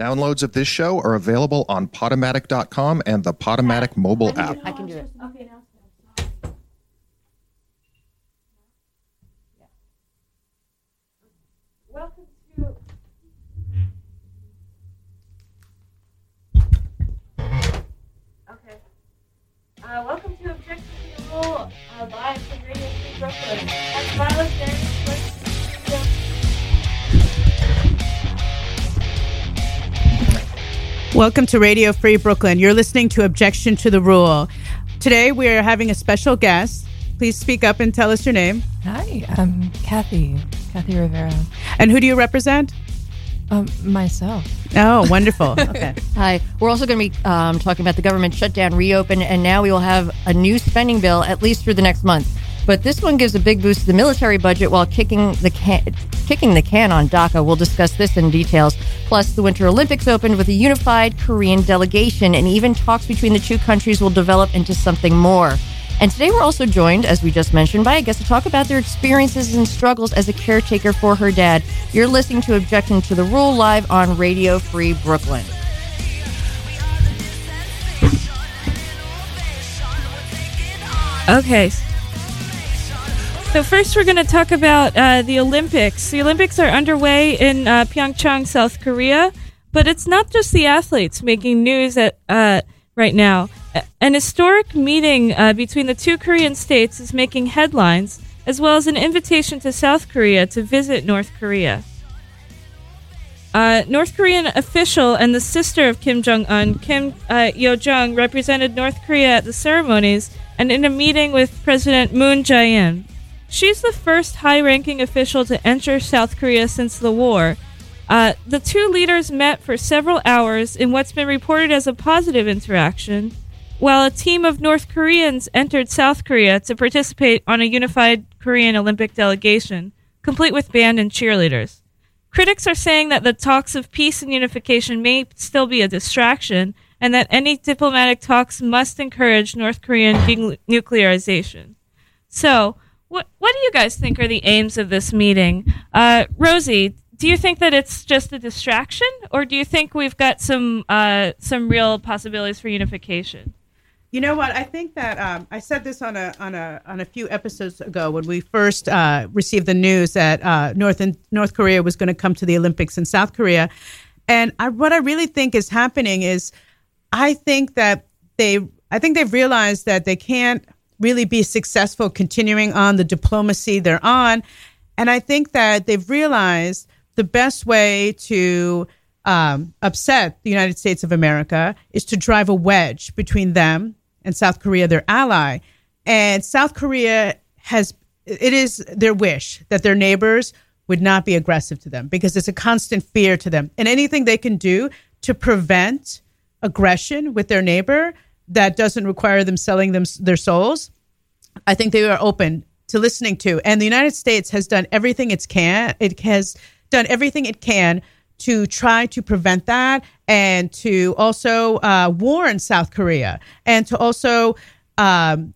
Downloads of this show are available on Podomatic.com and the Podomatic mobile app. I can do it. Okay, now. Welcome to. Okay. Uh, welcome to Objection to the Rule, uh, live from Radio Free Brooklyn. That's Violet Darius. Welcome to Radio Free Brooklyn. You're listening to Objection to the Rule. Today we are having a special guest. Please speak up and tell us your name. Hi, I'm Kathy, Kathy Rivera. And who do you represent? Um, myself. Oh, wonderful. Okay. Hi. We're also going to be um, talking about the government shutdown, reopen, and now we will have a new spending bill at least through the next month. But this one gives a big boost to the military budget while kicking the can, kicking the can on DACA. We'll discuss this in details. Plus, the Winter Olympics opened with a unified Korean delegation, and even talks between the two countries will develop into something more. And today we're also joined, as we just mentioned, by a guest to talk about their experiences and struggles as a caretaker for her dad. You're listening to Objection to the Rule live on Radio Free Brooklyn. Okay. So first, we're going to talk about uh, the Olympics. The Olympics are underway in uh, Pyeongchang, South Korea, but it's not just the athletes making news at uh, right now. An historic meeting uh, between the two Korean states is making headlines, as well as an invitation to South Korea to visit North Korea. Uh, North Korean official and the sister of Kim Jong Un, Kim uh, Yo Jong, represented North Korea at the ceremonies and in a meeting with President Moon Jae-in. She's the first high-ranking official to enter South Korea since the war. Uh, the two leaders met for several hours in what's been reported as a positive interaction, while a team of North Koreans entered South Korea to participate on a unified Korean Olympic delegation, complete with band and cheerleaders. Critics are saying that the talks of peace and unification may still be a distraction, and that any diplomatic talks must encourage North Korean denuclearization. So, what what do you guys think are the aims of this meeting? Uh, Rosie, do you think that it's just a distraction, or do you think we've got some uh, some real possibilities for unification? You know what? I think that um, I said this on a on a on a few episodes ago when we first uh, received the news that uh, North and North Korea was going to come to the Olympics in South Korea, and I, what I really think is happening is, I think that they I think they've realized that they can't really be successful continuing on the diplomacy they're on, and I think that they've realized the best way to um, upset the United States of America is to drive a wedge between them and South Korea, their ally. And South Korea has, it is their wish that their neighbors would not be aggressive to them because it's a constant fear to them. And anything they can do to prevent aggression with their neighbor that doesn't require them selling them their souls, I think they are open to listening to. And the United States has done everything it can. It has done everything it can to try to prevent that and to also uh, warn South Korea and to also um,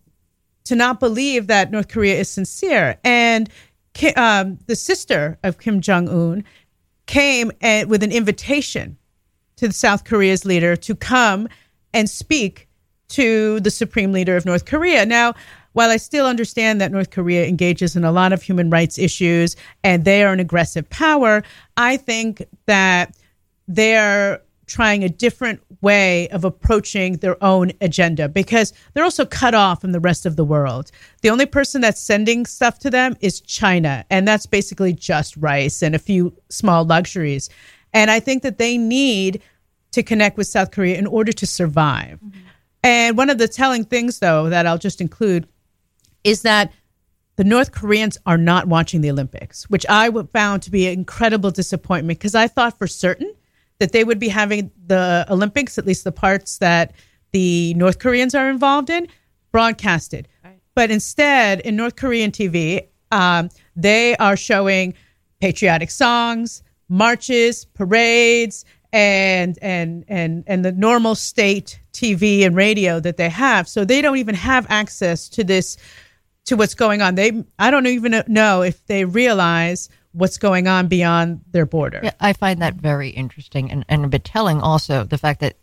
to not believe that North Korea is sincere. And um, the sister of Kim Jong Un came and, with an invitation to the South Korea's leader to come and speak to the supreme leader of North Korea. Now, while I still understand that North Korea engages in a lot of human rights issues and they are an aggressive power, I think that they're trying a different way of approaching their own agenda because they're also cut off from the rest of the world. The only person that's sending stuff to them is China, and that's basically just rice and a few small luxuries. And I think that they need to connect with South Korea in order to survive. Mm-hmm. And one of the telling things, though, that I'll just include is that the North Koreans are not watching the Olympics, which I found to be an incredible disappointment because I thought for certain that they would be having the Olympics, at least the parts that the North Koreans are involved in, broadcasted. But instead, in North Korean TV, um, they are showing patriotic songs, marches, parades, and and and and the normal state TV and radio that they have. So they don't even have access to this to what's going on. They I don't even know if they realize what's going on beyond their border. Yeah, I find that very interesting and, and a bit telling also the fact that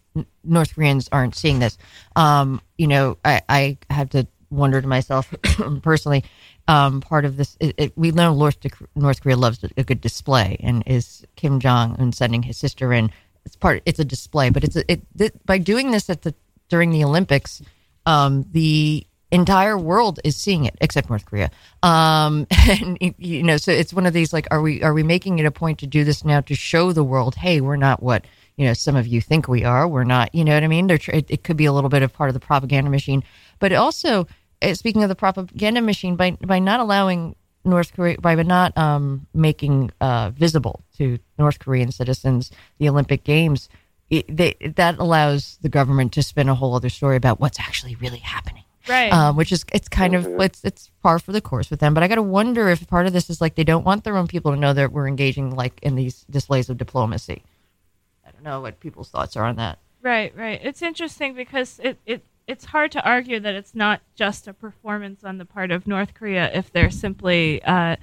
North Koreans aren't seeing this. Um, you know, I, I have to wonder to myself personally, um, part of this, it, it, we know North, North Korea loves a good display and is Kim Jong un sending his sister in. It's part, it's a display, but it's a, it, by doing this at the, during the Olympics, um, the entire world is seeing it except North Korea. Um, and you know, so it's one of these like, are we are we making it a point to do this now to show the world, hey, we're not what you know some of you think we are. We're not. You know what I mean? It, it could be a little bit of part of the propaganda machine, but also eh, speaking of the propaganda machine, by by not allowing North Korea by not um, making uh, visible to North Korean citizens the Olympic Games. It, they, that allows the government to spin a whole other story about what's actually really happening right? Um, which is it's kind of it's it's par for the course with them. But I got to wonder if part of this is like they don't want their own people to know that we're engaging like in these displays of diplomacy. I don't know what people's thoughts are on that. Right, right. It's interesting because it, it it's hard to argue that it's not just a performance on the part of North Korea if they're simply uh,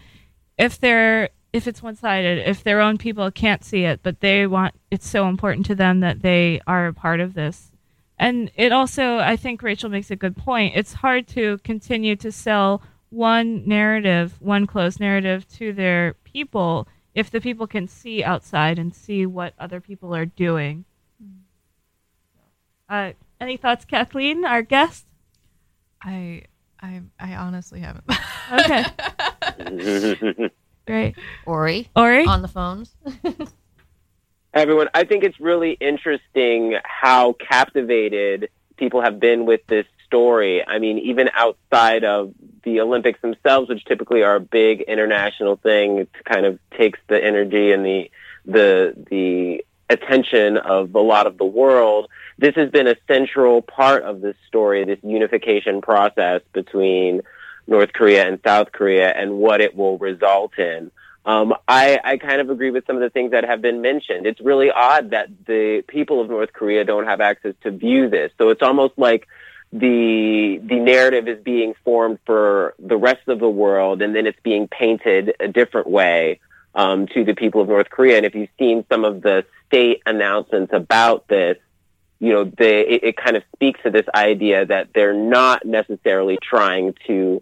if they're if it's one sided, if their own people can't see it, but they want it's so important to them that they are a part of this. And it also i think rachel makes a good point. It's hard to continue to sell one narrative one closed narrative to their people if the people can see outside and see what other people are doing. Uh, any thoughts kathleen our guest I I I honestly haven't. okay great Ori, ori on the phones. everyone. I think it's really interesting how captivated people have been with this story. I mean, even outside of the Olympics themselves, which typically are a big international thing, it kind of takes the energy and the the the attention of a lot of the world. This has been a central part of this story, this unification process between North Korea and South Korea and what it will result in. Um, I, I kind of agree with some of the things that have been mentioned. It's really odd that the people of North Korea don't have access to view this. So it's almost like the the narrative is being formed for the rest of the world, and then it's being painted a different way um, to the people of North Korea. And if you've seen some of the state announcements about this, you know, it, it kind of speaks to this idea that they're not necessarily trying to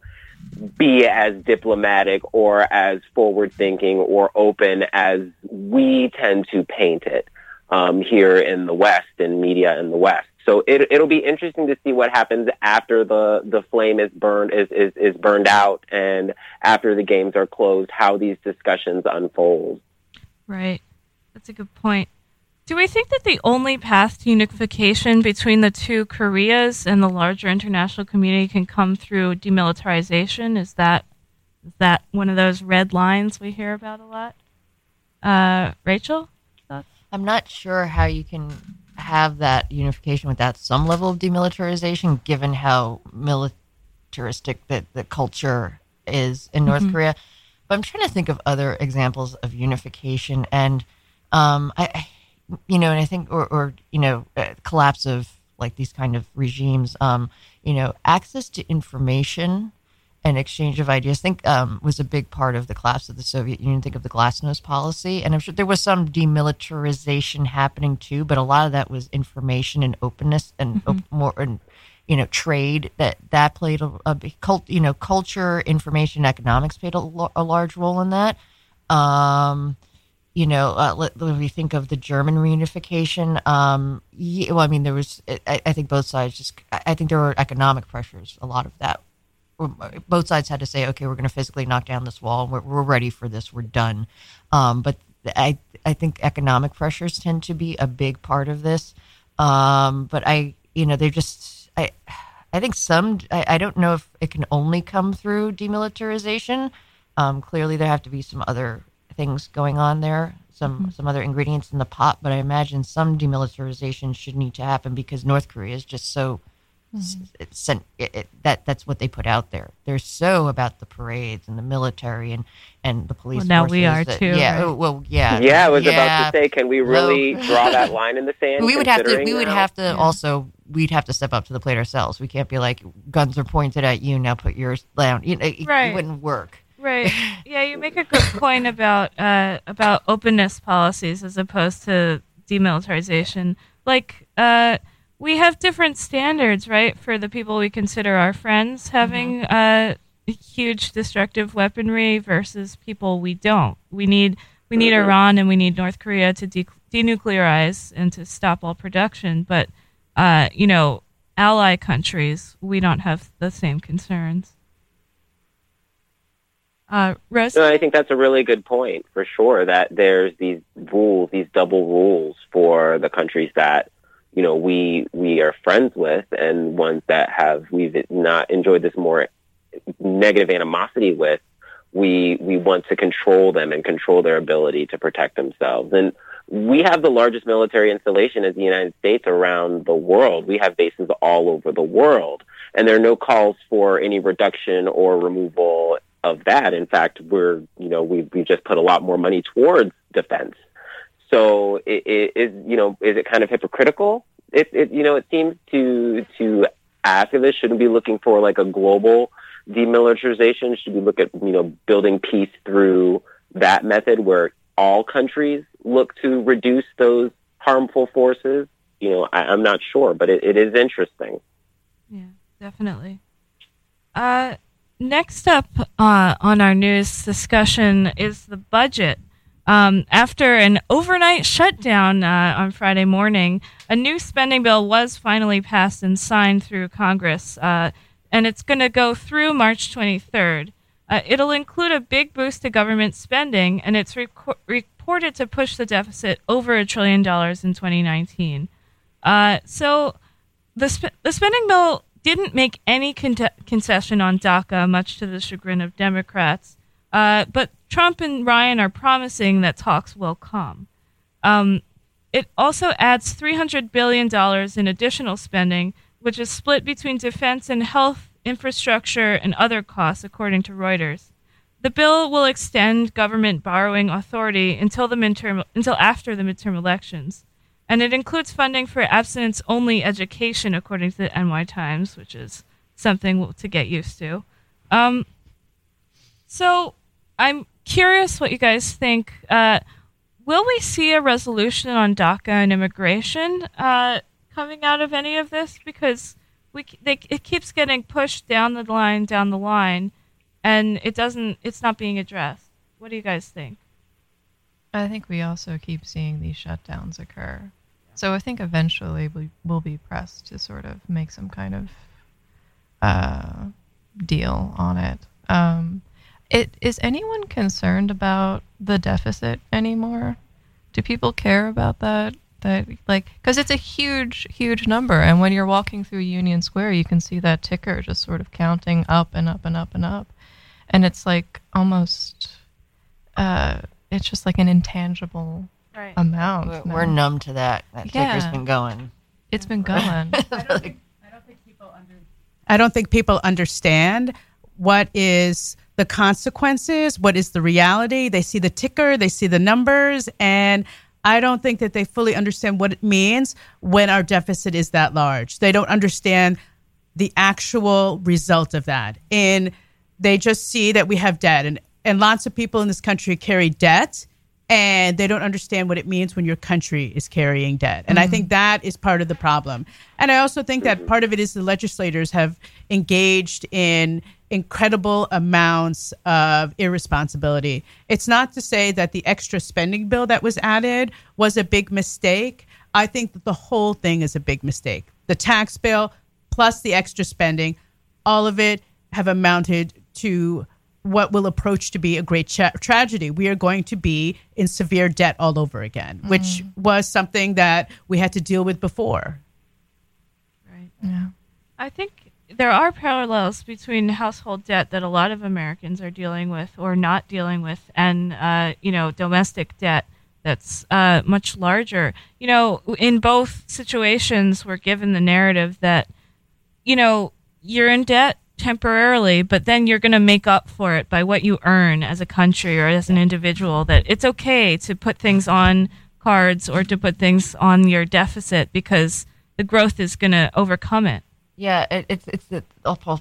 be as diplomatic or as forward thinking or open as we tend to paint it um, here in the West in media in the West. So it, it'll be interesting to see what happens after the, the flame is burned is, is, is burned out and after the games are closed, how these discussions unfold. Right. That's a good point. Do we think that the only path to unification between the two Koreas and the larger international community can come through demilitarization? Is that is that one of those red lines we hear about a lot? Uh, Rachel, thoughts? I'm not sure how you can have that unification without some level of demilitarization, given how militaristic the, the culture is in North Korea. But I'm trying to think of other examples of unification, and um, I, I, you know, and I think, or, or you know, uh, collapse of like these kind of regimes. Um, you know, access to information and exchange of ideas. I think um, was a big part of the collapse of the Soviet Union. Think of the Glasnost policy, and I'm sure there was some demilitarization happening too. But a lot of that was information and openness and op- more and you know trade that that played a, a cult. You know, culture, information, economics played a, a large role in that. Um, you know, uh, let, let me think of the German reunification. Um, yeah, well, I mean, there was, I, I think both sides just, I think there were economic pressures. A lot of that, both sides had to say, okay, we're going to physically knock down this wall. We're, we're ready for this. We're done. Um, but I, I think economic pressures tend to be a big part of this. Um, but I, you know, they just, I, I think some, I, I don't know if it can only come through demilitarization. Um, clearly, there have to be some other things going on there, some some other ingredients in the pot. But I imagine some demilitarization should need to happen because North Korea is just so s- it's sent, it, it, that that's what they put out there. They're so about the parades and the military and and the police. Well, now we are that- too, Yeah. right? oh, Well, yeah. Yeah, I was yeah. about to say, can we really draw that line in the sand? we would have to we would now? have to also we'd have to step up to the plate ourselves we can't be like guns are pointed at you now put yours down you know, it, it Right. wouldn't work Right. Yeah, you make a good point about uh, about openness policies as opposed to demilitarization. Like, uh, we have different standards, right, for the people we consider our friends having uh, huge destructive weaponry versus people we don't. We need we need Iran and we need North Korea to de- denuclearize and to stop all production, but uh, you know, ally countries, we don't have the same concerns. Uh, Rose? No, I think that's a really good point for sure. That there's these rules, these double rules for the countries that you know we we are friends with, and ones that have we've not enjoyed this more negative animosity with. We we want to control them and control their ability to protect themselves. And we have the largest military installation as the United States around the world. We have bases all over the world, and there are no calls for any reduction or removal of that. In fact, we're you know we we just put a lot more money towards defense. So it, you know is it kind of hypocritical? It, it you know it seems to to activists shouldn't be looking for like a global demilitarization. Should we look at you know building peace through that method where all countries look to reduce those harmful forces? You know, I, I'm not sure, but it, it is interesting. Yeah, definitely. Uh, next up uh, on our news discussion is the budget. Um, after an overnight shutdown uh, on Friday morning, a new spending bill was finally passed and signed through Congress, uh, and it's going to go through March 23rd. Uh, it'll include a big boost to government spending, and it's reported to push the deficit over a trillion dollars in 2019. Uh, so the, sp- the spending bill didn't make any con- concession on DACA, much to the chagrin of Democrats. Uh, but Trump and Ryan are promising that talks will come. Um, it also adds $300 billion in additional spending, which is split between defense and health infrastructure and other costs, according to Reuters. The bill will extend government borrowing authority until the midterm until after the midterm elections, and it includes funding for abstinence-only education, according to the NY Times, which is something to get used to. Um, so I'm curious what you guys think. Uh, will we see a resolution on DACA and immigration uh, coming out of any of this? Because we they, it keeps getting pushed down the line, down the line, and it doesn't. It's not being addressed. What do you guys think? I think we also keep seeing these shutdowns occur. So I think eventually we will be pressed to sort of make some kind of uh, deal on it. Um, it is anyone concerned about the deficit anymore? Do people care about that? That like because it's a huge, huge number, and when you're walking through Union Square, you can see that ticker just sort of counting up and up and up and up, and it's like almost, uh, it's just like an intangible Right. amount. We're, we're numb to that. That Yeah. ticker's been going. It's been going. I don't think people understand what is the consequences, what is the reality. They see the ticker, they see the numbers, and I don't think that they fully understand what it means when our deficit is that large. They don't understand the actual result of that. And they just see that we have debt and, and lots of people in this country carry debt and they don't understand what it means when your country is carrying debt. And I mm-hmm. think that is part of the problem. And I also think that mm-hmm. part of it is the legislators have engaged in incredible amounts of irresponsibility. It's not to say that the extra spending bill that was added was a big mistake. I think that the whole thing is a big mistake. The tax bill plus the extra spending, all of it have amounted to what will approach to be a great tra- tragedy. We are going to be in severe debt all over again, mm-hmm. which was something that we had to deal with before. Right. yeah. I think there are parallels between household debt that a lot of Americans are dealing with or not dealing with, and uh, you know, domestic debt that's uh, much larger. You know, in both situations, we're given the narrative that you know you're in debt temporarily, but then you're going to make up for it by what you earn as a country or as an individual. That it's okay to put things on cards or to put things on your deficit because the growth is going to overcome it. Yeah, it, it's it's the,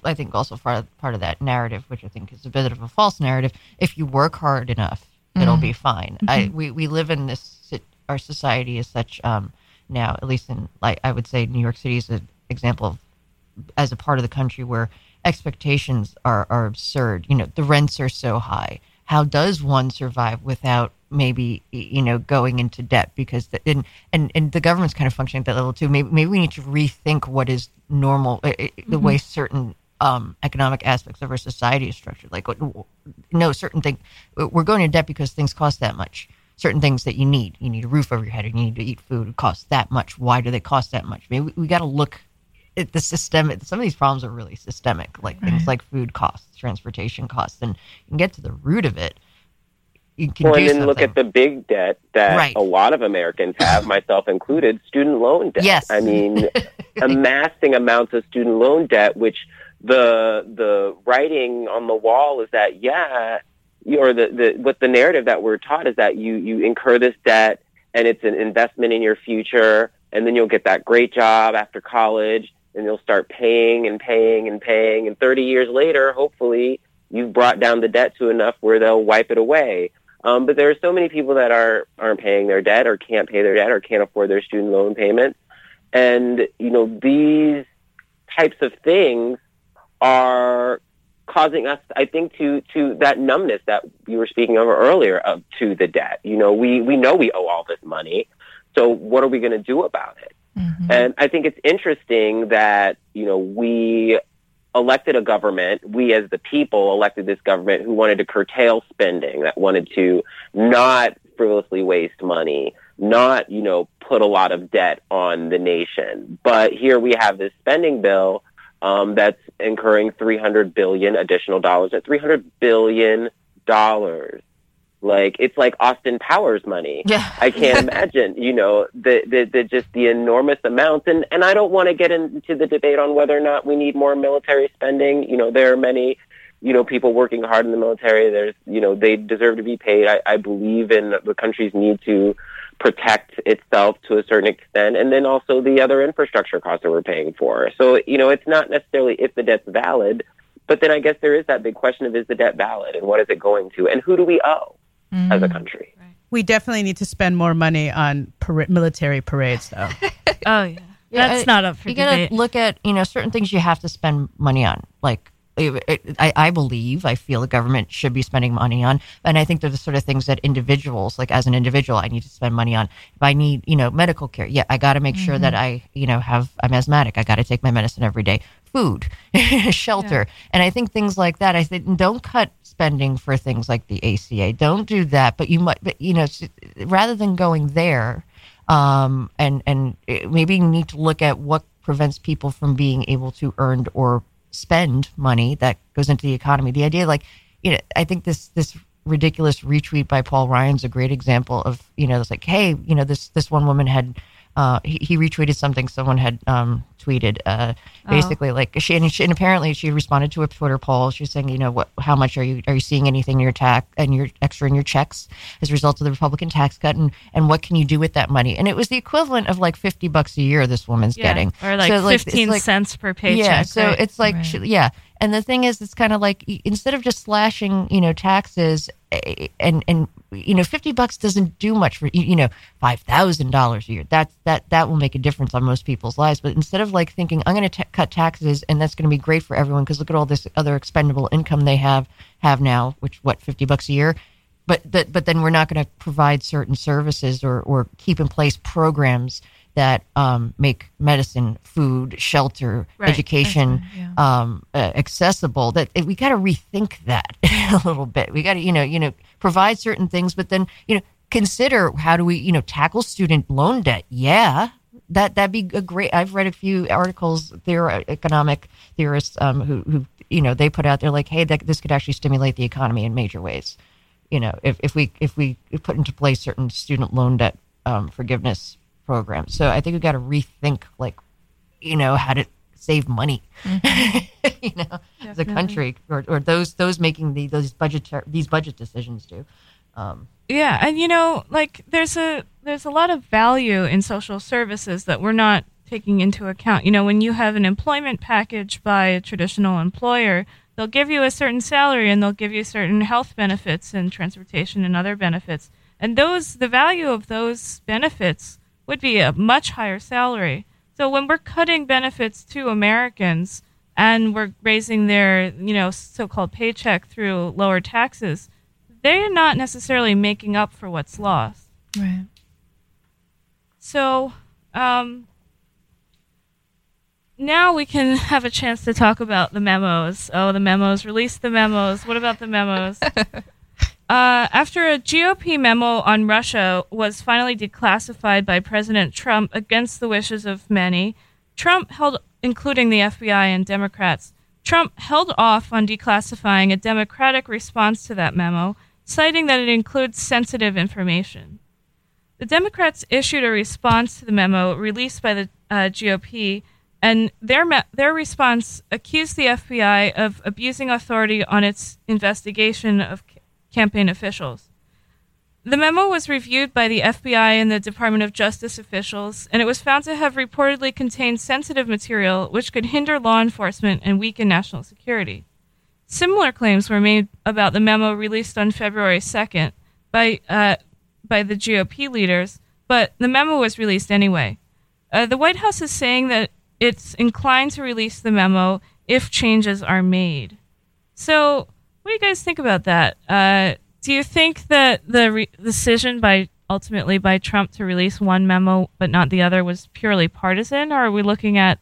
I think also part of, part of that narrative, which I think is a bit of a false narrative. If you work hard enough, it'll be fine. I we, we live in this our society is such um, now, at least in like I would say New York City is an example of as a part of the country where expectations are, are absurd. You know, the rents are so high. How does one survive without maybe you know going into debt? Because the, and, and and the government's kind of functioning at that level too. Maybe maybe we need to rethink what is normal, uh, uh, the way certain um, economic aspects of our society is structured. Like, no, certain thing we're going into debt because things cost that much. Certain things that you need, you need a roof over your head, and you need to eat food. It costs that much. Why do they cost that much? Maybe we, we got to look at the systemic. Some of these problems are really systemic, like things like food costs, transportation costs, and you can get to the root of it. You can Well, and then look at the big debt that Right. a lot of Americans have, myself included, student loan debt. Yes. I mean, amassing amounts of student loan debt, which the the writing on the wall is that yeah, or the, the what the narrative that we're taught is that you you incur this debt and it's an investment in your future, and then you'll get that great job after college, and you'll start paying and paying and paying, and 30 years later, hopefully, you've brought down the debt to enough where they'll wipe it away. Um, but there are so many people that are aren't paying their debt or can't pay their debt or can't afford their student loan payments, and you know these types of things are causing us, I think, to to that numbness that you were speaking of earlier of to the debt. You know, we we know we owe all this money, so what are we going to do about it? Mhm. And I think it's interesting that, you know, we elected a government, we as the people elected this government who wanted to curtail spending, that wanted to not frivolously waste money, not, you know, put a lot of debt on the nation. But here we have this spending bill um, that's incurring 300 billion additional dollars at 300 billion dollars. Like it's like Austin Powers money. yeah, I can't imagine, you know, the, the, the just the enormous amounts. And, and I don't want to get into the debate on whether or not we need more military spending. You know, there are many, you know, people working hard in the military. There's, you know, they deserve to be paid. I, I believe in the country's need to protect itself to a certain extent. And then also the other infrastructure costs that we're paying for. So, you know, it's not necessarily if the debt's valid, but then I guess there is that big question of is the debt valid and what is it going to and who do we owe as a mm. country? We definitely need to spend more money on para- military parades, though. Oh yeah, Yeah, that's I- not up for you gotta look at you know certain things you have to spend money on like it- it- I, I believe i feel the government should be spending money on and i think they're the sort of things that individuals like as an individual i need to spend money on. If i need you know medical care yeah i got to make sure that i you know have i'm asthmatic. I got to take my medicine every day. Food shelter. And i think things like that i think don't cut spending for things like the aca don't do that but you might but you know rather than going there um, and and maybe you need to look at what prevents people from being able to earn or spend money that goes into the economy. The idea, like, you know, I think this this ridiculous retweet by Paul Ryan's a great example of you know, it's like, hey, you know, this this one woman had. Uh, he, he retweeted something someone had um, tweeted. Uh, basically, like she and, she and apparently she responded to a Twitter poll. She was saying, you know, what, how much are you are you seeing anything in your tax and your extra in your checks as a result of the Republican tax cut, and and what can you do with that money? And it was the equivalent of like fifty bucks a year this woman's Yeah, getting, or like So, fifteen like- cents per paycheck. yeah, so right? it's like Right. sh- yeah, and the thing is, it's kind of like instead of just slashing, you know, taxes, eh, and and you know, fifty bucks doesn't do much for you. Know, five thousand dollars a year. That's that that will make a difference on most people's lives. But instead of like thinking I'm going to cut taxes and that's going to be great for everyone because look at all this other expendable income they have have now, which what fifty bucks a year. But but but then we're not going to provide certain services or or keep in place programs that um, make medicine, food, shelter, Right. education That's right, um, uh, accessible. That we got to rethink that a little bit. We got to you know you know provide certain things, but then you know consider how do we you know tackle student loan debt? Yeah. That that'd be a great. I've read a few articles. There are economic theorists um, who who you know they put out there like, hey, that, this could actually stimulate the economy in major ways. You know, if, if we if we put into place certain student loan debt um, forgiveness programs. So I think we've got to rethink like, you know, how to save money. you know, as a country or, or those those making the those budget these budget decisions do. Um, Yeah, and you know, like there's a there's a lot of value in social services that we're not taking into account. You know, when you have an employment package by a traditional employer, they'll give you a certain salary and they'll give you certain health benefits and transportation and other benefits. And those, the value of those benefits would be a much higher salary. So when we're cutting benefits to Americans and we're raising their, you know, so-called paycheck through lower taxes, they're not necessarily making up for what's lost. Right. So, um, now we can have a chance to talk about the memos. Oh, the memos. Release the memos. What about the memos? uh, after a GOP memo on Russia was finally declassified by President Trump against the wishes of many, Trump held, including the FBI and Democrats, Trump held off on declassifying a Democratic response to that memo, citing that it includes sensitive information. The Democrats issued a response to the memo released by the uh, GOP and their me- their response accused the FBI of abusing authority on its investigation of campaign officials. The memo was reviewed by the FBI and the Department of Justice officials, and it was found to have reportedly contained sensitive material which could hinder law enforcement and weaken national security. Similar claims were made about the memo released on February 2nd by uh, by the GOP leaders, but the memo was released anyway. Uh, the White House is saying that it's inclined to release the memo if changes are made. So, what do you guys think about that? Uh, do you think that the re- decision by ultimately by Trump to release one memo but not the other was purely partisan, or are we looking at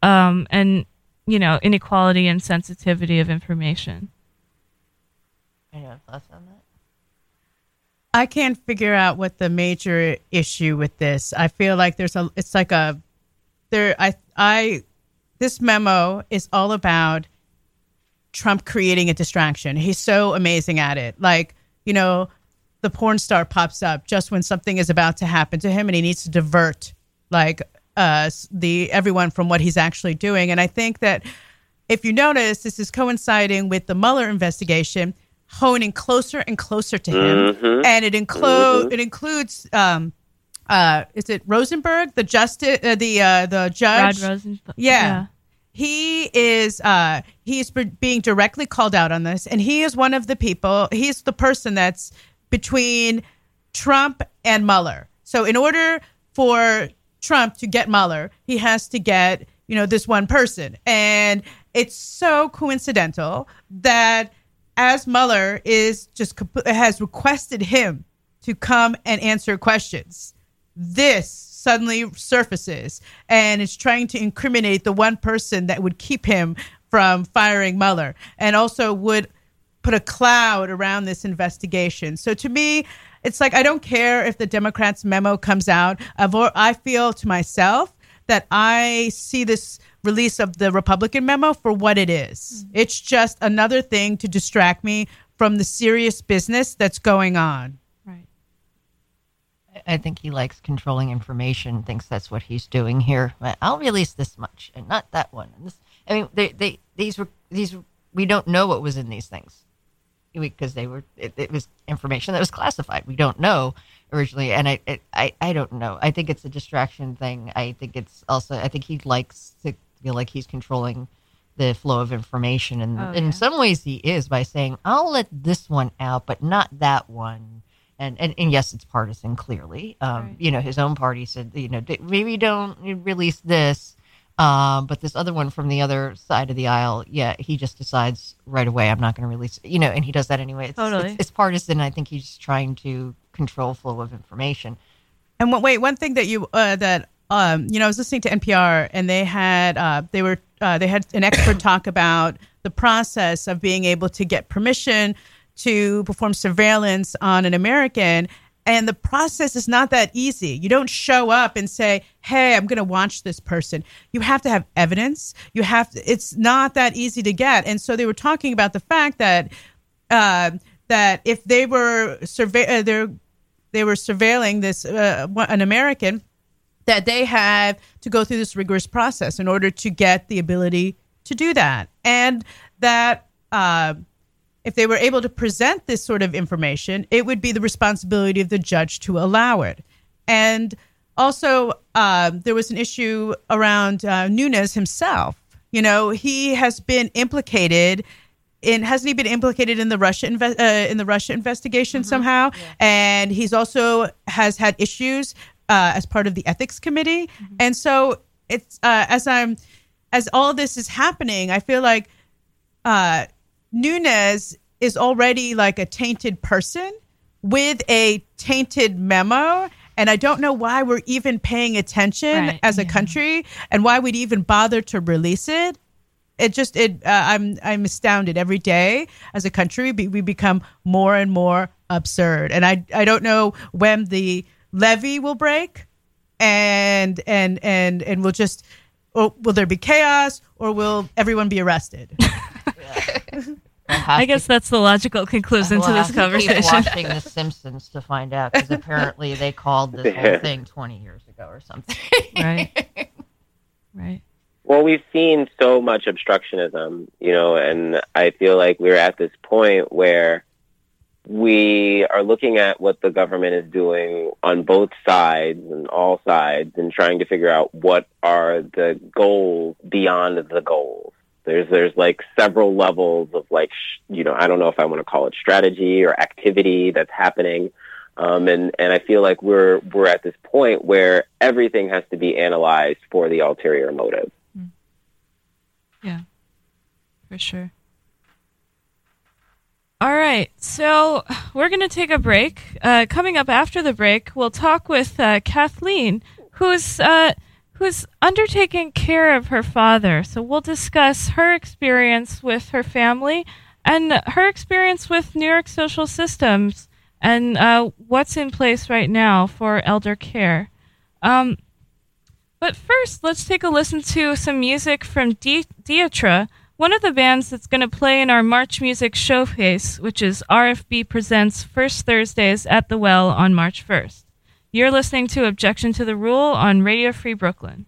um, and you know inequality and sensitivity of information? Any other thoughts on that? I can't figure out what the major issue with this. I feel like there's a it's like a there I I this memo is all about Trump creating a distraction. He's so amazing at it. Like, you know, the porn star pops up just when something is about to happen to him and he needs to divert like uh the everyone from what he's actually doing. And I think that if you notice, this is coinciding with the Mueller investigation honing closer and closer to him, Mhm. and it include it includes um, uh, is it Rosenberg, the justice, uh, the uh, the Rod judge? Rosen. Yeah. He is uh, he's being directly called out on this, and he is one of the people. He's the person that's between Trump and Mueller. So in order for Trump to get Mueller, he has to get you know this one person, and it's so coincidental that as Mueller is just has requested him to come and answer questions, this suddenly surfaces and is trying to incriminate the one person that would keep him from firing Mueller and also would put a cloud around this investigation. So to me, it's like I don't care if the Democrats' memo comes out. I feel to myself that I see this release of the Republican memo for what it is. Mm-hmm. It's just another thing to distract me from the serious business that's going on. I- I think he likes controlling information. Thinks that's what he's doing here. But I'll release this much and not that one. And this, I mean, they, they, these were these. We don't know what was in these things because they were. It, it was information that was classified. We don't know originally, and I, it, I, I don't know. I think it's a distraction thing. I think it's also. I think he likes to feel like he's controlling the flow of information, and Oh, in yeah. some ways he is by saying, "I'll let this one out, but not that one." And and, and yes, it's partisan. Clearly, um, Right. you know, his own party said, you know, maybe don't release this, um, but this other one from the other side of the aisle, yeah, he just decides right away, I'm not going to release, it. you know, and he does that anyway. It's, Totally. it's, it's partisan. I think he's trying to control flow of information. And one, wait, one thing that you uh, that um, you know, I was listening to NPR, and they had uh, they were uh, they had an expert talk about the process of being able to get permission to perform surveillance on an American. And the process is not that easy. You don't show up and say, "Hey, I'm going to watch this person." You have to have evidence. You have to, it's not that easy to get. And so they were talking about the fact that uh, that if they were survey, uh, they're they were surveilling this uh, an American that they have to go through this rigorous process in order to get the ability to do that, and that uh, if they were able to present this sort of information, it would be the responsibility of the judge to allow it. And also, um, there was an issue around uh, Nunes himself. You know, he has been implicated in hasn't he been implicated in the Russia inve- uh, in the Russia investigation somehow? And he's also has had issues uh, as part of the ethics committee. And so it's uh, as I'm as all this is happening, I feel like uh, Nunes is already like a tainted person with a tainted memo. And I don't know why we're even paying attention Right, as a yeah. country and why we'd even bother to release it. It just it uh, I'm I'm astounded every day as a country we, we become more and more absurd and I I don't know when the levee will break and and and and we'll just or will there be chaos or will everyone be arrested? I guess that's the logical conclusion to We'll this have to keep conversation. watching The Simpsons to find out because apparently they called this whole thing 20 years ago or something. right. Right. Well, we've seen so much obstructionism, you know, and I feel like we're at this point where we are looking at what the government is doing on both sides and all sides and trying to figure out what are the goals beyond the goals. There's there's like several levels of like sh- you know I don't know if I want to call it strategy or activity that's happening, um, and and I feel like we're we're at this point where everything has to be analyzed for the ulterior motive. Yeah, for sure. All right, so we're going to take a break. Uh, coming up after the break, we'll talk with uh, Kathleen, who's uh, who's undertaking care of her father. So we'll discuss her experience with her family and her experience with New York social systems and uh, what's in place right now for elder care. Um, but first, let's take a listen to some music from Dietra, one of the bands that's going to play in our March Music Showcase, which is RFB Presents First Thursdays at the Well on March 1st. You're listening to Objection to the Rule on Radio Free Brooklyn.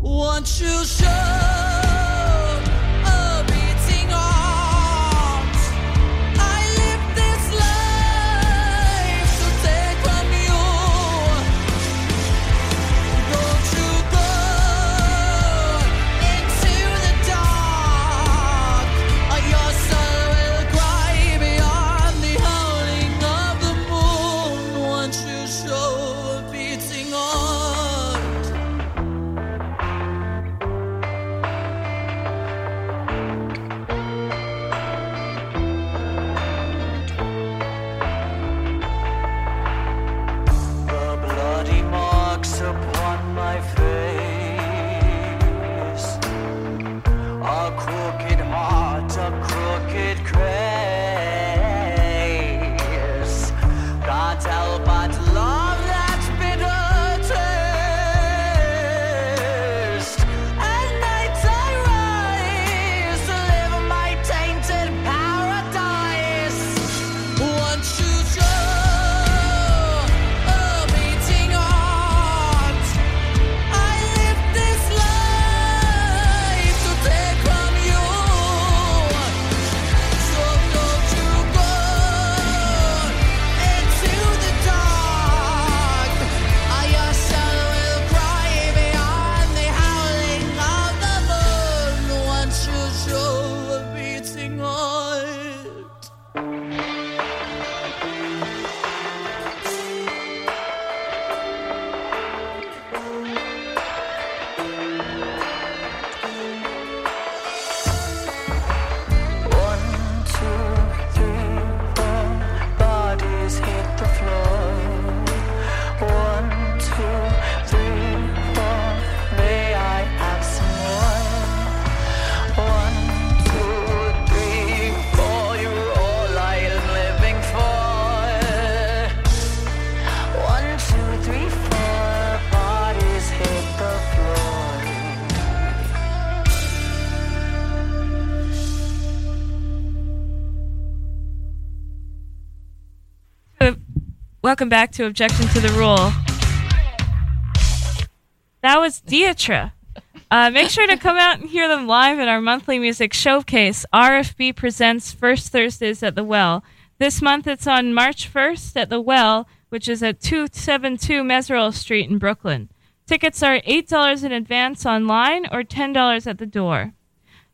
Once you show Welcome back to Objection to the Rule. That was Dietra. Uh, make sure to come out and hear them live at our monthly music showcase. RFB presents First Thursdays at the Well. This month it's on March 1st at the Well, which is at 272 Meserole Street in Brooklyn. Tickets are $8 in advance online or $10 at the door.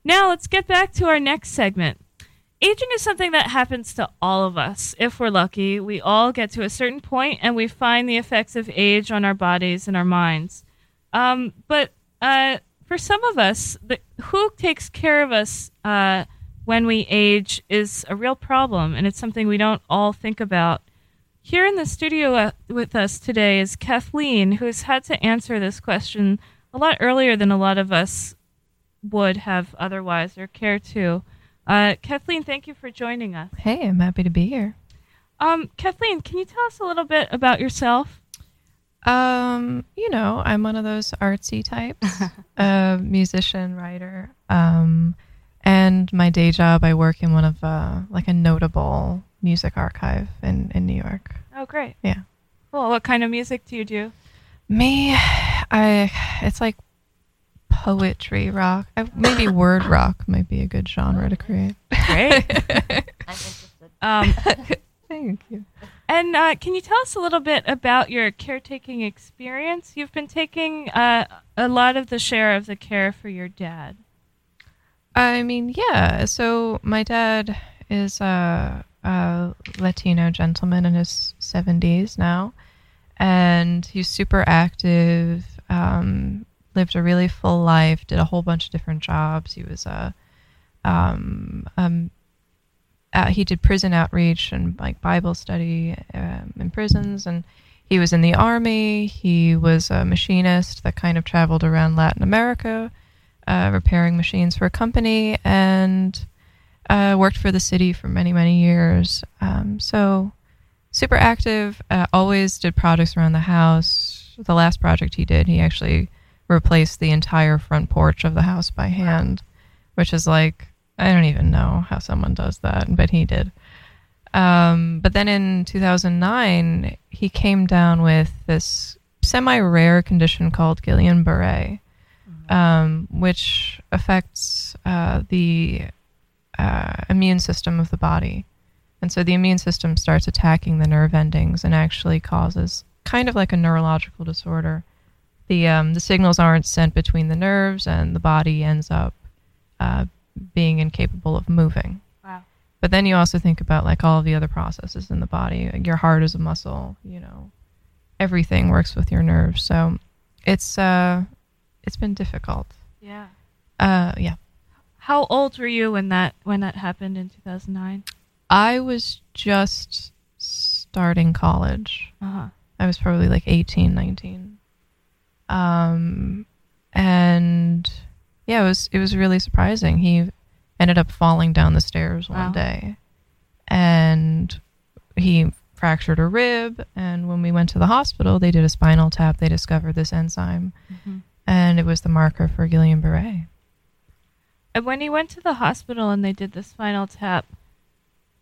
Now let's get back to our next segment. Aging is something that happens to all of us. If we're lucky, we all get to a certain point and we find the effects of age on our bodies and our minds. Um, but uh, for some of us, the, who takes care of us uh, when we age is a real problem, and it's something we don't all think about. Here in the studio uh, with us today is Kathleen, who has had to answer this question a lot earlier than a lot of us would have otherwise or care to. Uh, Kathleen, thank you for joining us. Hey, I'm happy to be here. Um, Kathleen, can you tell us a little bit about yourself? Um, you know, I'm one of those artsy types, uh, musician, writer. Um, and my day job, I work in one of uh, like a notable music archive in in New York. Oh, great. Yeah. Cool. What kind of music do you do? Me, I it's like poetry rock. I, maybe word rock might be a good genre to create. Great. I'm interested. Um, Thank you. and uh, can you tell us a little bit about your caretaking experience? You've been taking uh, a lot of the share of the care for your dad. I mean, yeah. So my dad is a, a Latino gentleman in his 70s now, and he's super active. Um, lived a really full life. Did a whole bunch of different jobs. He was a um, um, uh, he did prison outreach and like Bible study um, in prisons, and he was in the army. He was a machinist that kind of traveled around Latin America. uh, repairing machines for a company and uh, worked for the city for many, many years. Um, so, super active, uh, always did projects around the house. The last project he did, he actually replaced the entire front porch of the house by hand, which is like, I don't even know how someone does that, but he did. Um, but then in 2009, he came down with this semi rare condition called Guillain Barre, um, which affects uh, the uh, immune system of the body. And so the immune system starts attacking the nerve endings and actually causes kind of like a neurological disorder. The, um, the signals aren't sent between the nerves, and the body ends up uh, being incapable of moving. Wow. But then you also think about like all of the other processes in the body. Your heart is a muscle, you know, everything works with your nerves. So it's uh, it's been difficult. Yeah. Uh, yeah. How old were you when that when that happened in 2009? I was just starting college. Uh-huh. I was probably like 18, 19. Um, and yeah, it was it was really surprising. He ended up falling down the stairs one Wow. day, and he fractured a rib. And when we went to the hospital, they did a spinal tap. They discovered this enzyme, Mhm. and it was the marker for Guillain-Barré. And when he went to the hospital and they did the spinal tap,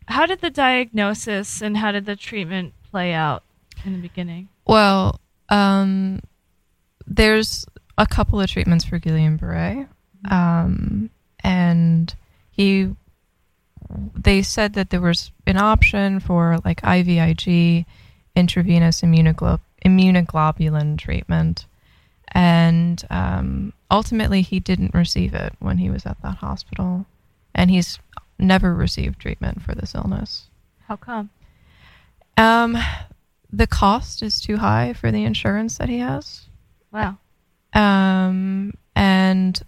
how did the diagnosis and how did the treatment play out in the beginning? Well, um, there's a couple of treatments for Guillain-Barré, um, and he they said that there was an option for like IVIG, intravenous immunoglo- immunoglobulin treatment, and um, ultimately he didn't receive it when he was at that hospital, and he's never received treatment for this illness. How come? Um, the cost is too high for the insurance that he has. Wow. Um, and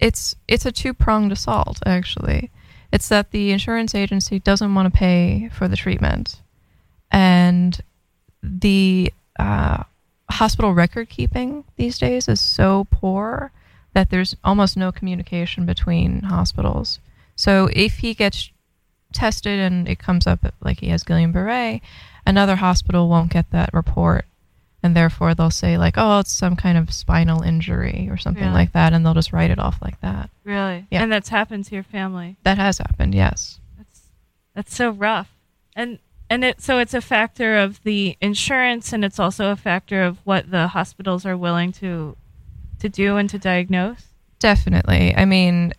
it's it's a two pronged assault actually. It's that the insurance agency doesn't want to pay for the treatment, and the uh, hospital record keeping these days is so poor that there's almost no communication between hospitals. So if he gets tested and it comes up like he has Guillain-Barré, another hospital won't get that report, and therefore they'll say like, "Oh, it's some kind of spinal injury or something Really? like that," and they'll just write it off like that. Really? Yeah. And that's happened to your family. That has happened, yes. That's that's so rough. And and it so it's a factor of the insurance and it's also a factor of what the hospitals are willing to to do and to diagnose. Definitely. I mean,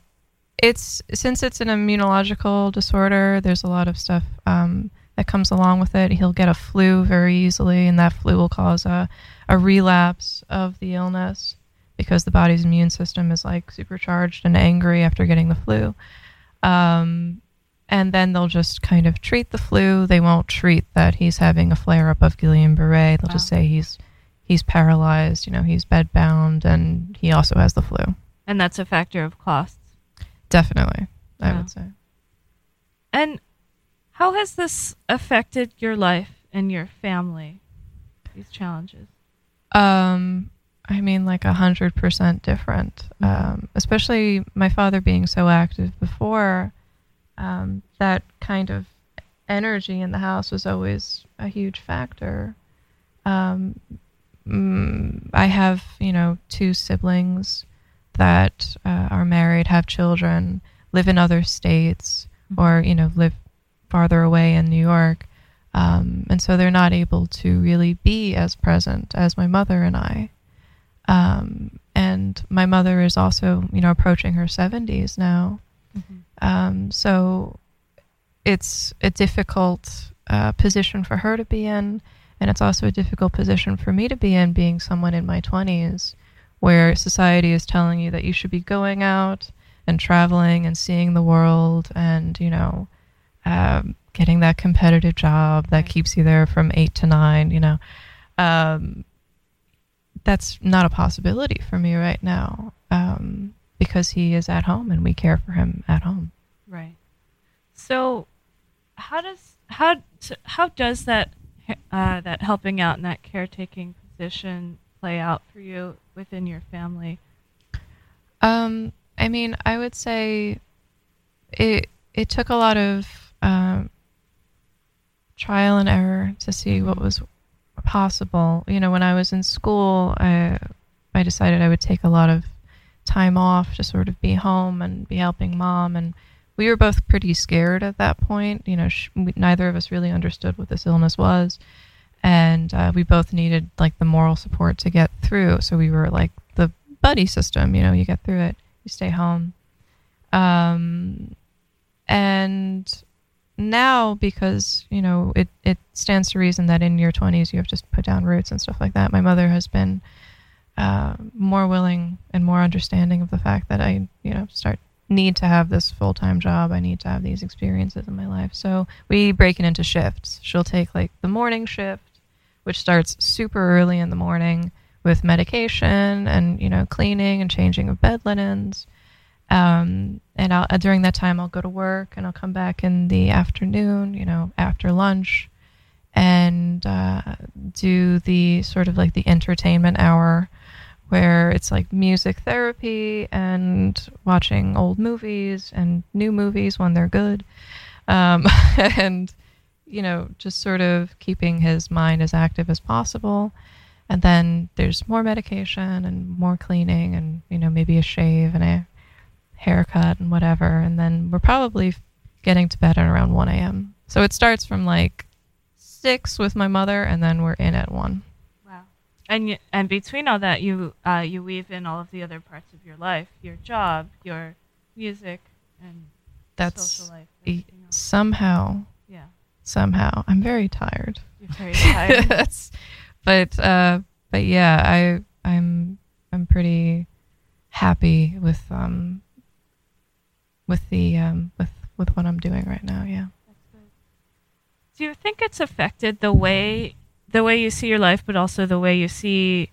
it's since it's an immunological disorder. There's a lot of stuff um, that comes along with it. He'll get a flu very easily, and that flu will cause a, a relapse of the illness because the body's immune system is like supercharged and angry after getting the flu. Um, and then they'll just kind of treat the flu. They won't treat that he's having a flare up of Guillain-Barré. They'll just say he's he's paralyzed. You know, he's bedbound, and he also has the flu. And that's a factor of costs. Definitely, I would say. And how has this affected your life and your family? These challenges. Um, I mean, like a hundred percent different. Um, especially my father being so active before. Um, that kind of energy in the house was always a huge factor. Um, mm, I have, you know, two siblings that uh, are married, have children, live in other states, or you know, live farther away in New York. Um, and so they're not able to really be as present as my mother and I. Um, and my mother is also, you know, approaching her 70s now. Um, so it's a difficult uh, position for her to be in. And it's also a difficult position for me to be in, being someone in my 20s, where society is telling you that you should be going out and traveling and seeing the world and, you know, um, getting that competitive job that keeps you there from eight to nine, you know. Um, that's not a possibility for me right now um, because he is at home and we care for him at home. Right. So, how does how how does that uh, that helping out and that caretaking position play out for you within your family? Um, I mean, I would say it it took a lot of um, trial and error to see what was possible. You know, when I was in school, I I decided I would take a lot of time off to sort of be home and be helping mom and we were both pretty scared at that point you know sh- we, neither of us really understood what this illness was and uh, we both needed like the moral support to get through so we were like the buddy system you know you get through it you stay home um, and now because you know it, it stands to reason that in your 20s you have to put down roots and stuff like that. My mother has been uh, more willing and more understanding of the fact that i you know start need to have this full-time job. I need to have these experiences in my life. So we break it into shifts. She'll take like the morning shift which starts super early in the morning with medication and you know cleaning and changing of bed linens um, and I'll, uh, during that time i'll go to work and i'll come back in the afternoon you know after lunch and uh, do the sort of like the entertainment hour where it's like music therapy and watching old movies and new movies when they're good. Um, and you know just sort of keeping his mind as active as possible. And then there's more medication and more cleaning and you know maybe a shave and a haircut and whatever and then we're probably getting to bed at around 1 a.m so it starts from like six with my mother and then we're in at one Wow. And y- and between all that, you uh, you weave in all of the other parts of your life, your job, your music, and that's social life. e- somehow Yeah, somehow i'm very tired you're very tired. But uh but yeah i i'm i'm pretty happy with um with the um with with what i'm doing right now yeah Do you think it's affected the way the way you see your life, but also the way you see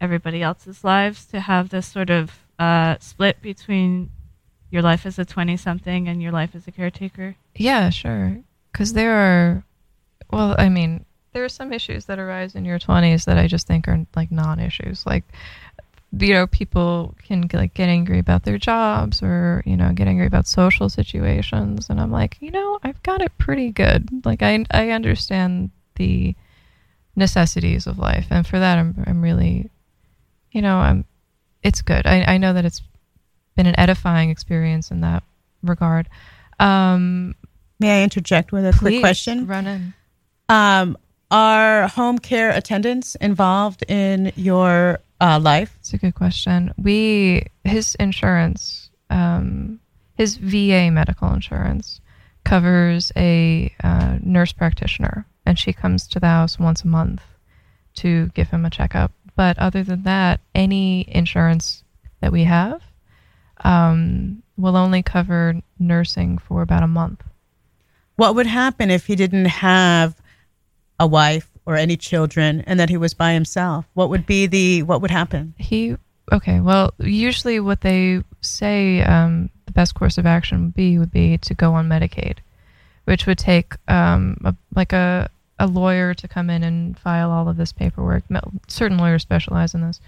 everybody else's lives to have this sort of uh, split between your life as a twenty something and your life as a caretaker? Yeah, sure. Because there are, well, I mean, there are some issues that arise in your 20s that I just think are like non issues. Like, you know, people can like get angry about their jobs or, you know, get angry about social situations. And I'm like, you know, I've got it pretty good. Like, I, I understand the necessities of life. And for that, I'm, I'm really, you know, I'm, it's good. I, I know that it's been an edifying experience in that regard. Um, May I interject with a quick question? Run in. Um, are home care attendants involved in your uh, life? It's a good question. We his insurance, um, his VA medical insurance covers a uh, nurse practitioner, and she comes to the house once a month to give him a checkup. But other than that, any insurance that we have um, will only cover nursing for about a month. What would happen if he didn't have a wife or any children and that he was by himself? What would be the what would happen? He okay. Well, usually what they say um, the best course of action would be would be to go on Medicaid, which would take um, a, like a a lawyer to come in and file all of this paperwork. Certain lawyers specialize in this.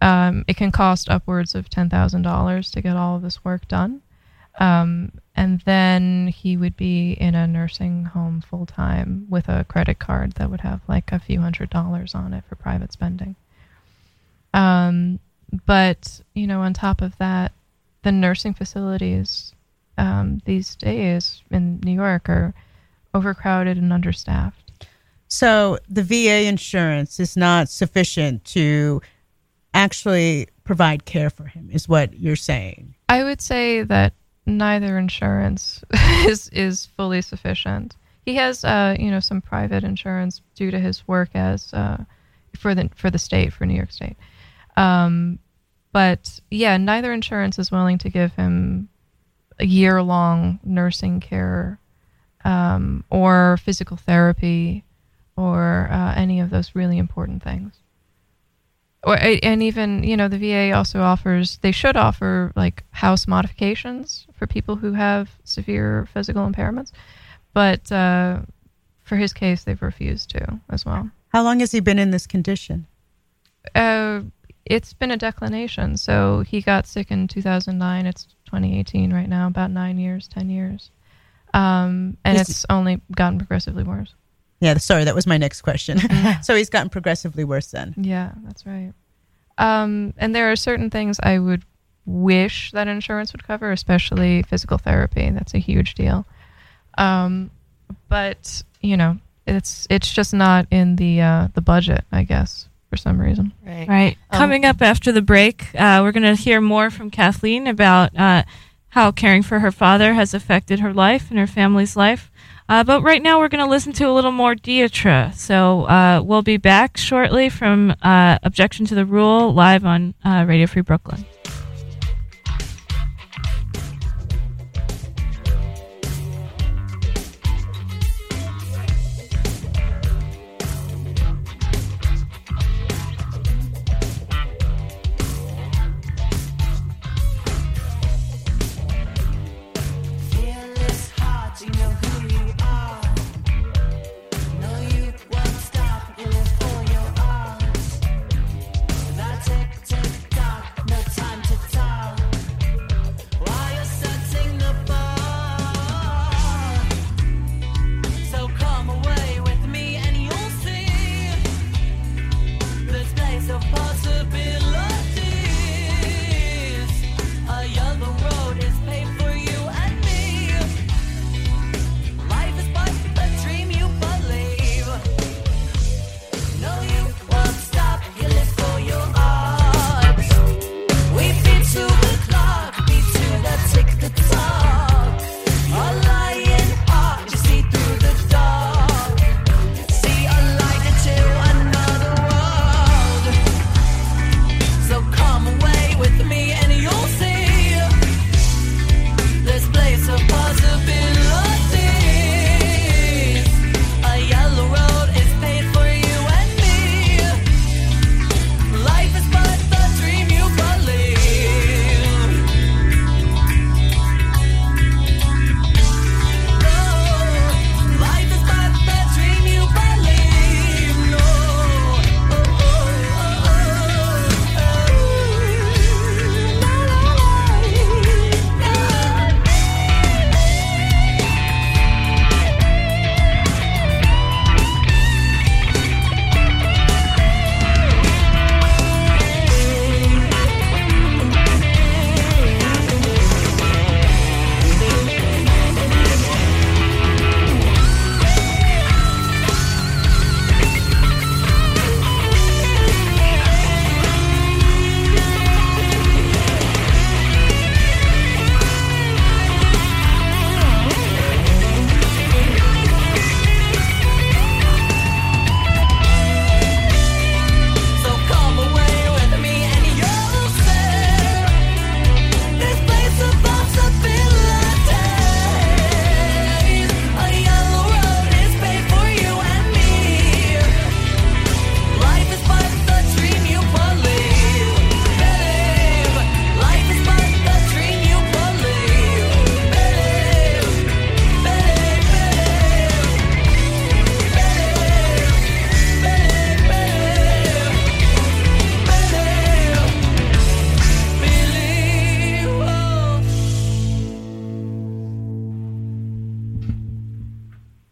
Um, it can cost upwards of ten thousand dollars to get all of this work done, um, and then he would be in a nursing home full time with a credit card that would have like a few hundred dollars on it for private spending. Um, but you know, on top of that, the nursing facilities um, these days in New York are overcrowded and understaffed. So the VA insurance is not sufficient to actually provide care for him, is what you're saying. I would say that neither insurance is is fully sufficient. He has, uh, you know, some private insurance due to his work as uh, for the for the state for New York State. Um, but yeah, neither insurance is willing to give him a year long nursing care um, or physical therapy or uh, any of those really important things. Or and even you know the VA also offers they should offer like house modifications for people who have severe physical impairments, but uh, for his case they've refused to as well. How long has he been in this condition? Uh, it's been a declination. So he got sick in 2009. It's 2018 right now, about nine years, 10 years. Um, and Is- it's only gotten progressively worse. Yeah, sorry, that was my next question. so he's gotten progressively worse then. Yeah, that's right. Um, and there are certain things I would wish that insurance would cover, especially physical therapy. That's a huge deal. Um, but you know, it's it's just not in the uh, the budget, I guess, for some reason. Right. Right. Um, Coming up after the break, uh, we're going to hear more from Kathleen about uh, how caring for her father has affected her life and her family's life. Uh, but right now, we're going to listen to a little more Dietra. So uh, we'll be back shortly from uh, Objection to the Rule live on uh, Radio Free Brooklyn.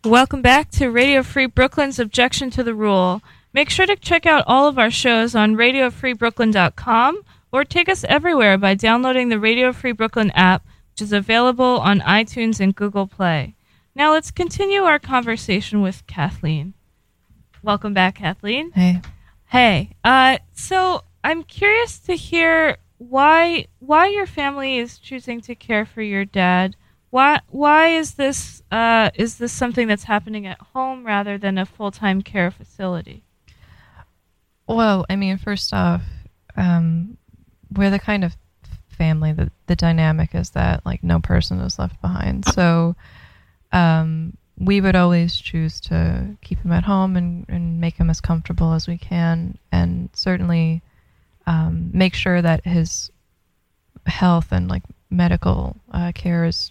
Welcome back to Radio Free Brooklyn's Objection to the Rule. Make sure to check out all of our shows on radiofreebrooklyn.com or take us everywhere by downloading the Radio Free Brooklyn app, which is available on iTunes and Google Play. Now let's continue our conversation with Kathleen. Welcome back, Kathleen. Hey. Hey, uh, so I'm curious to hear why why your family is choosing to care for your dad. Why why is this uh, is this something that's happening at home rather than a full time care facility? Well, I mean, first off, um, we're the kind of family that the dynamic is that like no person is left behind. So um, we would always choose to keep him at home and, and make him as comfortable as we can, and certainly um, make sure that his health and like medical uh, care is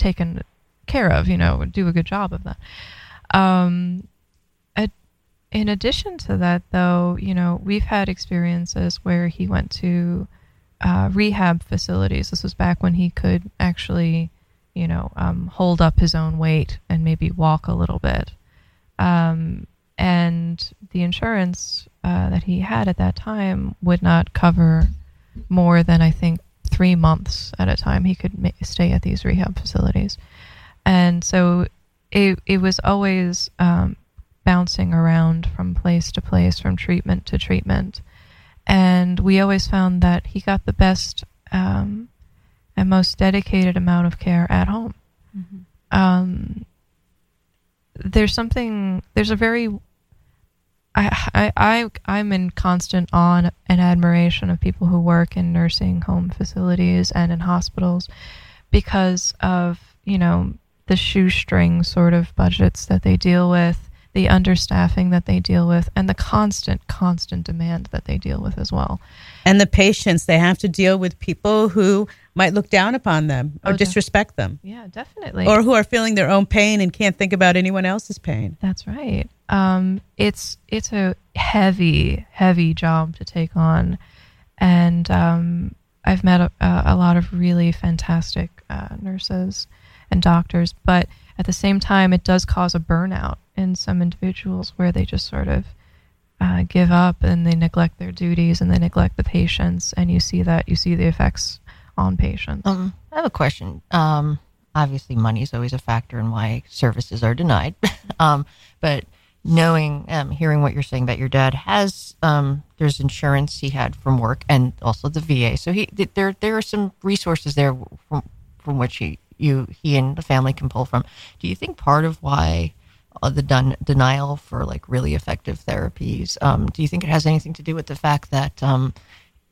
taken care of. You know, do a good job of that. Um, in addition to that, though, you know, we've had experiences where he went to uh, rehab facilities. This was back when he could actually, you know, um, hold up his own weight and maybe walk a little bit. Um, and the insurance uh, that he had at that time would not cover more than I think three months at a time. He could ma- stay at these rehab facilities, and so it it was always um, bouncing around from place to place, from treatment to treatment, and we always found that he got the best um, and most dedicated amount of care at home. Um, there's something. There's a very I, I, I, I'm in constant awe and admiration of people who work in nursing home facilities and in hospitals because of, you know, the shoestring sort of budgets that they deal with, the understaffing that they deal with, and the constant, constant demand that they deal with as well. And the patients, they have to deal with people who might look down upon them or Oh, disrespect them, Yeah, definitely. or who are feeling their own pain and can't think about anyone else's pain. That's right. Um, it's it's a heavy, heavy job to take on, and um, I've met a, a lot of really fantastic uh, nurses and doctors, but at the same time, it does cause a burnout in some individuals where they just sort of uh, give up and they neglect their duties and they neglect the patients, and you see that you see the effects on patients. Um, I have a question. Um, obviously, money is always a factor in why services are denied. um, but knowing, um, hearing what you're saying about your dad has, um, there's insurance he had from work and also the VA. So he th- there there are some resources there from from which he you he and the family can pull from. Do you think part of why uh, the denial for like really effective therapies? Um, do you think it has anything to do with the fact that um,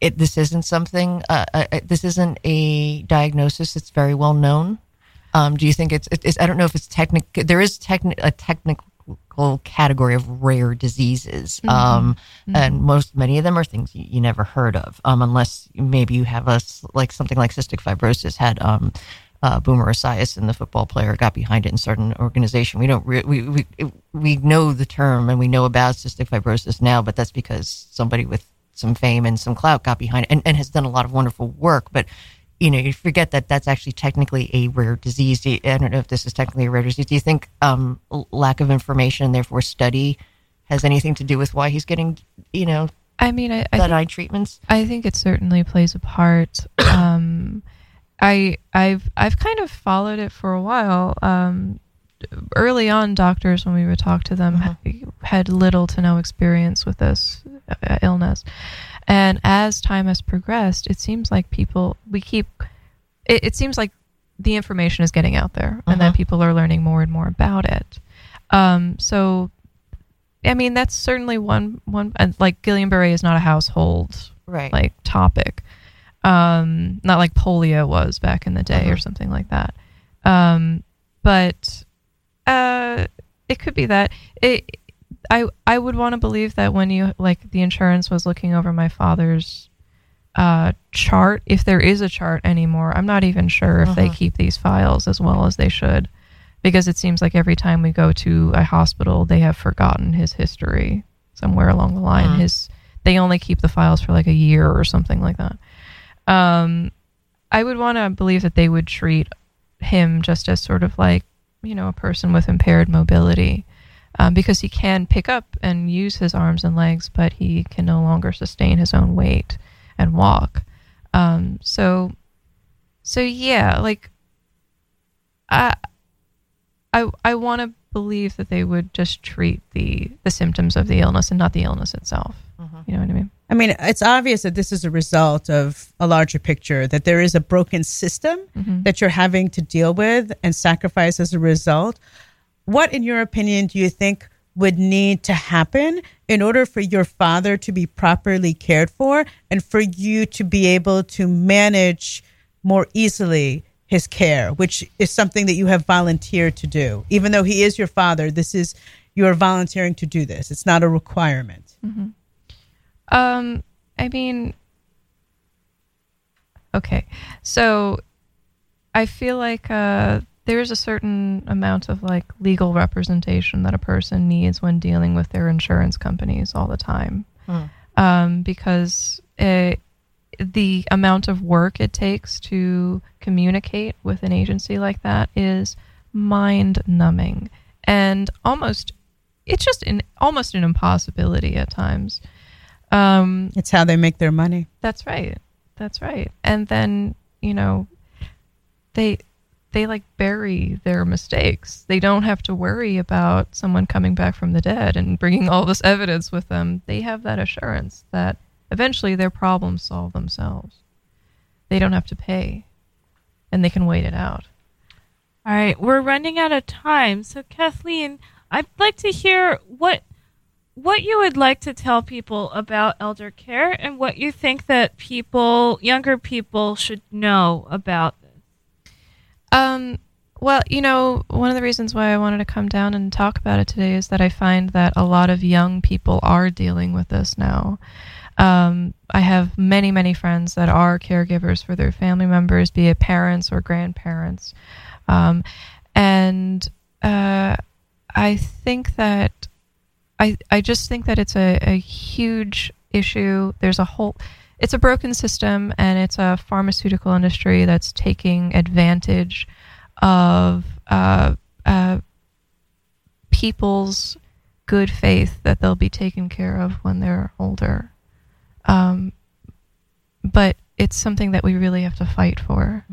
it this isn't something uh, uh, uh, this isn't a diagnosis that's very well known? Um, do you think it's, it's I don't know if it's technical. there is techni- a technical category of rare diseases um, and most many of them are things you, you never heard of um, unless maybe you have a like something like cystic fibrosis had um, uh, Boomer Esiason, the football player, got behind it and started an organization. We don't re- we we we know the term and we know about cystic fibrosis now, but that's because somebody with some fame and some clout got behind it and, and has done a lot of wonderful work. But you know, you forget that that's actually technically a rare disease. I don't know if this is technically a rare disease. Do you think um, lack of information and therefore study has anything to do with why he's getting you know I mean, I, I think- denied treatments? I think it certainly plays a part. Um, I I've I've kind of followed it for a while. Um, early on, doctors when we would talk to them ha- had little to no experience with this uh, illness, and as time has progressed, it seems like people we keep. It, it seems like the information is getting out there, and that Mhm. people are learning more and more about it. Um, so I mean, that's certainly one one. And like Guillain-Barré is not a household Right. like topic, um, not like polio was back in the day or Mhm. something like that. Um, but uh, it could be that it. I I would want to believe that when you like the insurance was looking over my father's uh, chart, if there is a chart anymore, I'm not even sure if they Mhm. keep these files as well as they should because it seems like every time we go to a hospital, they have forgotten his history somewhere along the line. Mm. His they only keep the files for like a year or something like that. Um, I would want to believe that they would treat him just as sort of like you know a person with impaired mobility. Um, because he can pick up and use his arms and legs, but he can no longer sustain his own weight and walk. Um, so, so yeah, like I, I, I want to believe that they would just treat the the symptoms of the illness and not the illness itself. You know what I mean? I mean, it's obvious that this is a result of a larger picture, that there is a broken system mm-hmm. that you're having to deal with and sacrifice as a result. What, in your opinion, do you think would need to happen in order for your father to be properly cared for and for you to be able to manage more easily his care, which is something that you have volunteered to do? Even though he is your father, this is you're volunteering to do this. It's not a requirement. Mm-hmm. Um, I mean, okay, so I feel like uh, there's a certain amount of like legal representation that a person needs when dealing with their insurance companies all the time, um, because it, the amount of work it takes to communicate with an agency like that is mind numbing and almost it's just an almost an impossibility at times. Um, It's how they make their money. that's right. That's right. And then, you know, they they like bury their mistakes. They don't have to worry about someone coming back from the dead and bringing all this evidence with them. They have that assurance that eventually their problems solve themselves. They don't have to pay and they can wait it out. All right, we're running out of time. So Kathleen, I'd like to hear what what you would like to tell people about elder care and what you think that people, younger people should know about this. Um, well, you know, one of the reasons why I wanted to come down and talk about it today is that I find that a lot of young people are dealing with this now. Um, I have many, many friends that are caregivers for their family members, be it parents or grandparents. Um, and uh, I think that I, I just think that it's a, a huge issue. There's a whole, it's a broken system, and it's a pharmaceutical industry that's taking advantage of uh, uh, people's good faith that they'll be taken care of when they're older. Um, but it's something that we really have to fight for.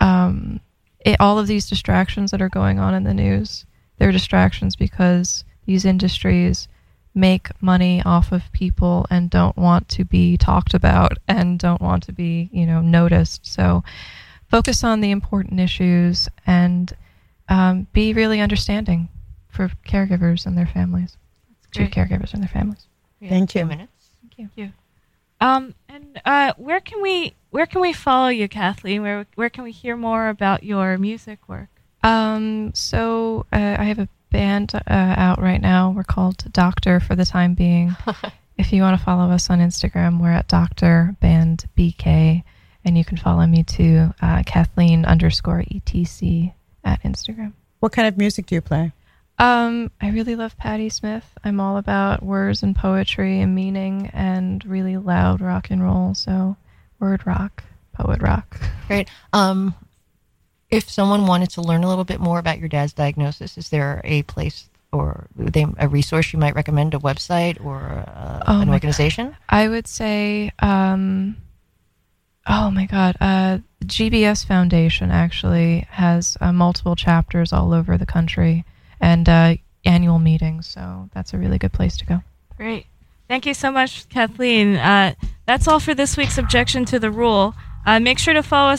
Um, it, all of these distractions that are going on in the news, they're distractions because these industries make money off of people and don't want to be talked about and don't want to be, you know, noticed. So focus on the important issues and um, be really understanding for caregivers and their families. Treat caregivers and their families. Thank Two you. minutes. Thank you. Um, and uh, where can we where can we follow you, Kathleen? Where where can we hear more about your music work? Um, so uh, I have a band uh, out right now. We're called Doctor for the time being. if you want to follow us on Instagram, we're at Doctor Band BK, and you can follow me to uh, Kathleen underscore etc at Instagram. What kind of music do you play? Um, I really love Patti Smith. I'm all about words and poetry and meaning and really loud rock and roll. So, word rock, poet rock. Great. Um, if someone wanted to learn a little bit more about your dad's diagnosis, is there a place or they, a resource you might recommend, a website or uh, Oh an my organization? I would say, um, oh my God, uh, GBS Foundation actually has uh, multiple chapters all over the country and uh, annual meetings. So that's a really good place to go. Great. Thank you so much, Kathleen. Uh, that's all for this week's Objection to the Rule. Uh, make sure to follow us